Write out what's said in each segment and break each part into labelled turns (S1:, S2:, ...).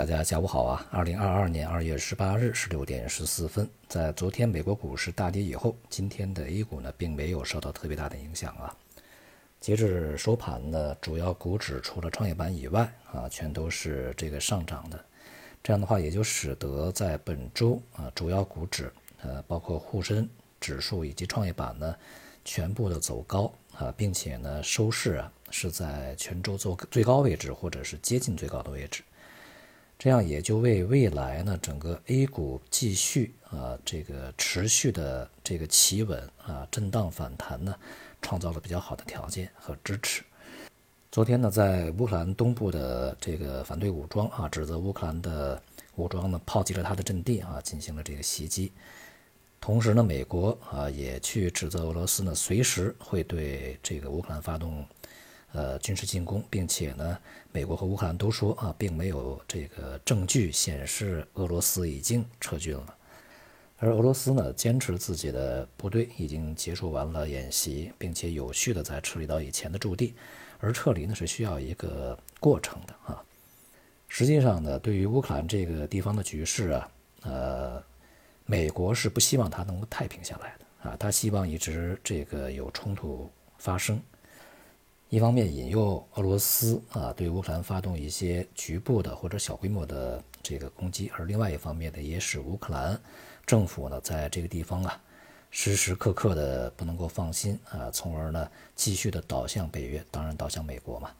S1: 大家下午好啊！二零二二年二月十八日十六点十四分，在昨天美国股市大跌以后，今天的 A 股呢并没有受到特别大的影响啊。截至收盘呢，主要股指除了创业板以外啊，全都是这个上涨的。这样的话，也就使得在本周啊，主要股指呃，包括沪深指数以及创业板呢，全部的走高啊，并且呢，收市啊是在全周做最高位置或者是接近最高的位置。这样也就为未来呢整个 A 股继续啊这个持续的这个企稳啊震荡反弹呢，创造了比较好的条件和支持。昨天呢，在乌克兰东部的这个反对武装啊，指责乌克兰的武装呢炮击了他的阵地啊，进行了这个袭击。同时呢，美国啊也去指责俄罗斯呢，随时会对这个乌克兰发动。呃，军事进攻，并且呢，美国和乌克兰都说啊，并没有这个证据显示俄罗斯已经撤军了。而俄罗斯呢，坚持自己的部队已经结束完了演习，并且有序的在撤离到以前的驻地。而撤离呢，是需要一个过程的啊。实际上呢，对于乌克兰这个地方的局势啊，呃，美国是不希望它能够太平下来的啊，他希望一直这个有冲突发生。一方面引诱俄罗斯啊对乌克兰发动一些局部的或者小规模的这个攻击，而另外一方面呢，也使乌克兰政府呢在这个地方啊时时刻刻的不能够放心啊，从而呢继续的倒向北约，当然倒向美国嘛。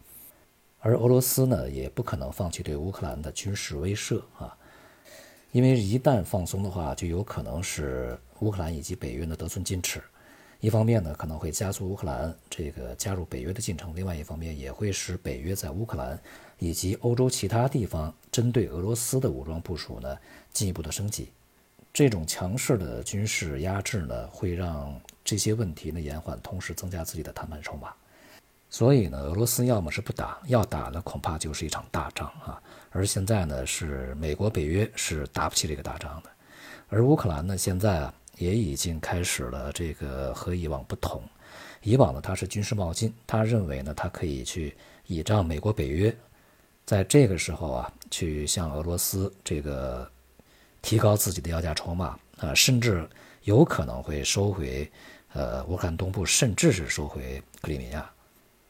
S1: 而俄罗斯呢也不可能放弃对乌克兰的军事威慑啊，因为一旦放松的话，就有可能使乌克兰以及北约呢得寸进尺。一方面呢，可能会加速乌克兰这个加入北约的进程；另外一方面，也会使北约在乌克兰以及欧洲其他地方针对俄罗斯的武装部署呢进一步的升级。这种强势的军事压制呢，会让这些问题呢延缓，同时增加自己的谈判筹码。所以呢，俄罗斯要么是不打，要打呢恐怕就是一场大仗啊。而现在呢，是美国、北约是打不起这个大仗的，而乌克兰呢，现在啊。也已经开始了这个和以往不同，以往呢他是军事冒进，他认为呢他可以去倚仗美国北约，在这个时候啊去向俄罗斯这个提高自己的要价筹码啊，甚至有可能会收回呃乌克兰东部，甚至是收回克里米亚。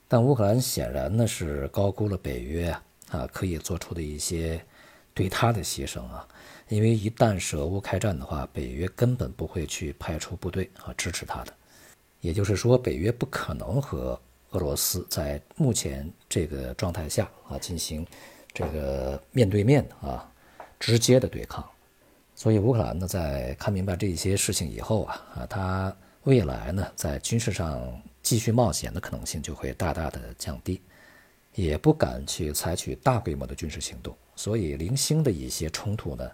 S1: 但乌克兰显然呢是高估了北约啊可以做出的一些对他的牺牲啊。因为一旦是俄乌开战的话，北约根本不会去派出部队啊支持他的，也就是说，北约不可能和俄罗斯在目前这个状态下啊进行这个面对面啊直接的对抗。所以乌克兰呢，在看明白这些事情以后啊啊，他未来呢在军事上继续冒险的可能性就会大大的降低，也不敢去采取大规模的军事行动。所以零星的一些冲突呢。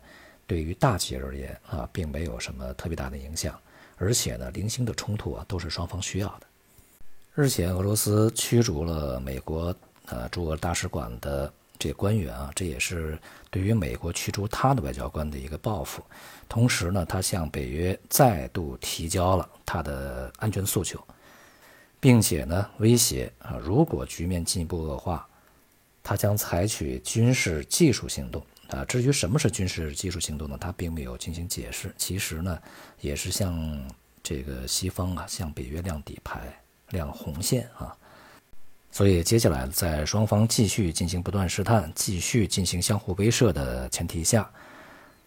S1: 对于大企业而言啊，并没有什么特别大的影响，而且呢，零星的冲突啊，都是双方需要的。日前，俄罗斯驱逐了美国呃驻俄大使馆的这官员啊，这也是对于美国驱逐他的外交官的一个报复。同时呢，他向北约再度提交了他的安全诉求，并且呢，威胁啊，如果局面进一步恶化，他将采取军事技术行动。啊，至于什么是军事技术行动呢？他并没有进行解释。其实呢，也是向这个西方啊，向北约亮底牌、亮红线啊。所以接下来在双方继续进行不断试探、继续进行相互威慑的前提下，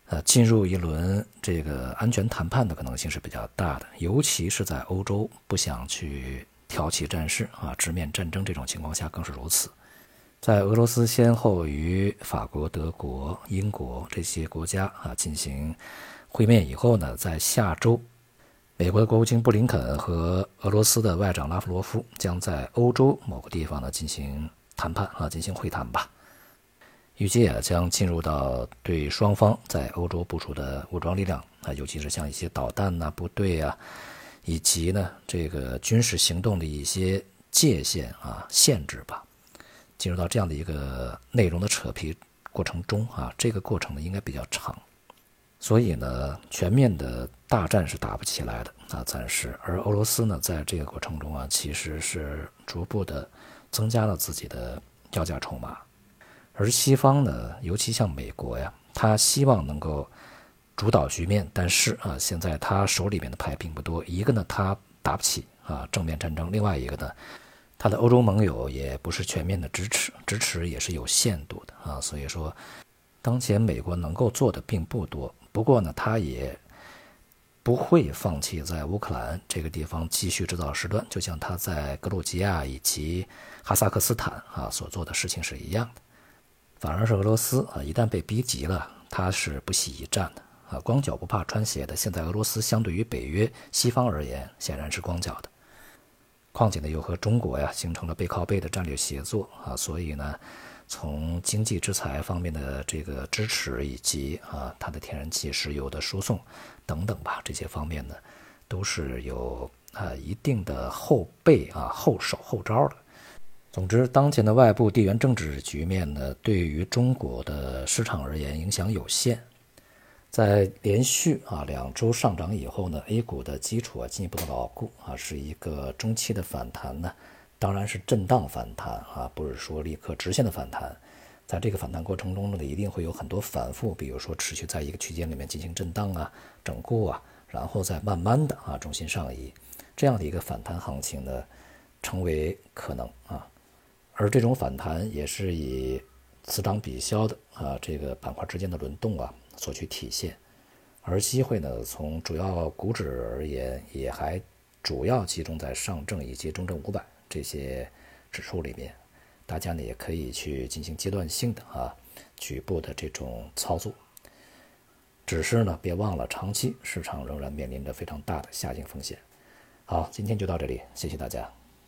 S1: 呃，进入一轮这个安全谈判的可能性是比较大的。尤其是在欧洲不想去挑起战事啊、直面战争这种情况下，更是如此。在俄罗斯先后与法国、德国、英国这些国家啊进行会面以后呢，在下周，美国的国务卿布林肯和俄罗斯的外长拉夫罗夫将在欧洲某个地方呢进行谈判啊，进行会谈吧。预计啊将进入到对双方在欧洲部署的武装力量啊，尤其是像一些导弹呐部队啊，以及呢这个军事行动的一些界限啊限制吧。进入到这样的一个内容的扯皮过程中啊，这个过程呢应该比较长，所以呢全面的大战是打不起来的啊，暂时。而俄罗斯呢在这个过程中啊，其实是逐步的增加了自己的要价筹码，而西方呢，尤其像美国呀，他希望能够主导局面，但是啊，现在他手里面的牌并不多。一个呢，他打不起啊正面战争；另外一个呢，他的欧洲盟友也不是全面的支持，支持也是有限度的啊。所以说，当前美国能够做的并不多。不过呢，他也不会放弃在乌克兰这个地方继续制造事端，就像他在格鲁吉亚以及哈萨克斯坦啊所做的事情是一样的。反而是俄罗斯啊，一旦被逼急了，他是不惜一战的啊，光脚不怕穿鞋的。现在俄罗斯相对于北约西方而言，显然是光脚的。况且呢，又和中国呀形成了背靠背的战略协作啊，所以呢，从经济制裁方面的这个支持，以及啊它的天然气、石油的输送等等吧，这些方面呢，都是有啊一定的后备啊后手后招的。总之，当前的外部地缘政治局面呢，对于中国的市场而言影响有限。在连续啊两周上涨以后呢，A 股的基础啊进一步的牢固啊，是一个中期的反弹呢，当然是震荡反弹啊，不是说立刻直线的反弹。在这个反弹过程中呢，一定会有很多反复，比如说持续在一个区间里面进行震荡啊、整固啊，然后再慢慢的啊重新上移，这样的一个反弹行情呢，成为可能啊。而这种反弹也是以此涨彼消的啊，这个板块之间的轮动啊所去体现。而机会呢，从主要股指而言，也还主要集中在上证以及中证五百这些指数里面。大家呢也可以去进行阶段性的啊局部的这种操作。只是呢，别忘了长期市场仍然面临着非常大的下行风险。好，今天就到这里，谢谢大家。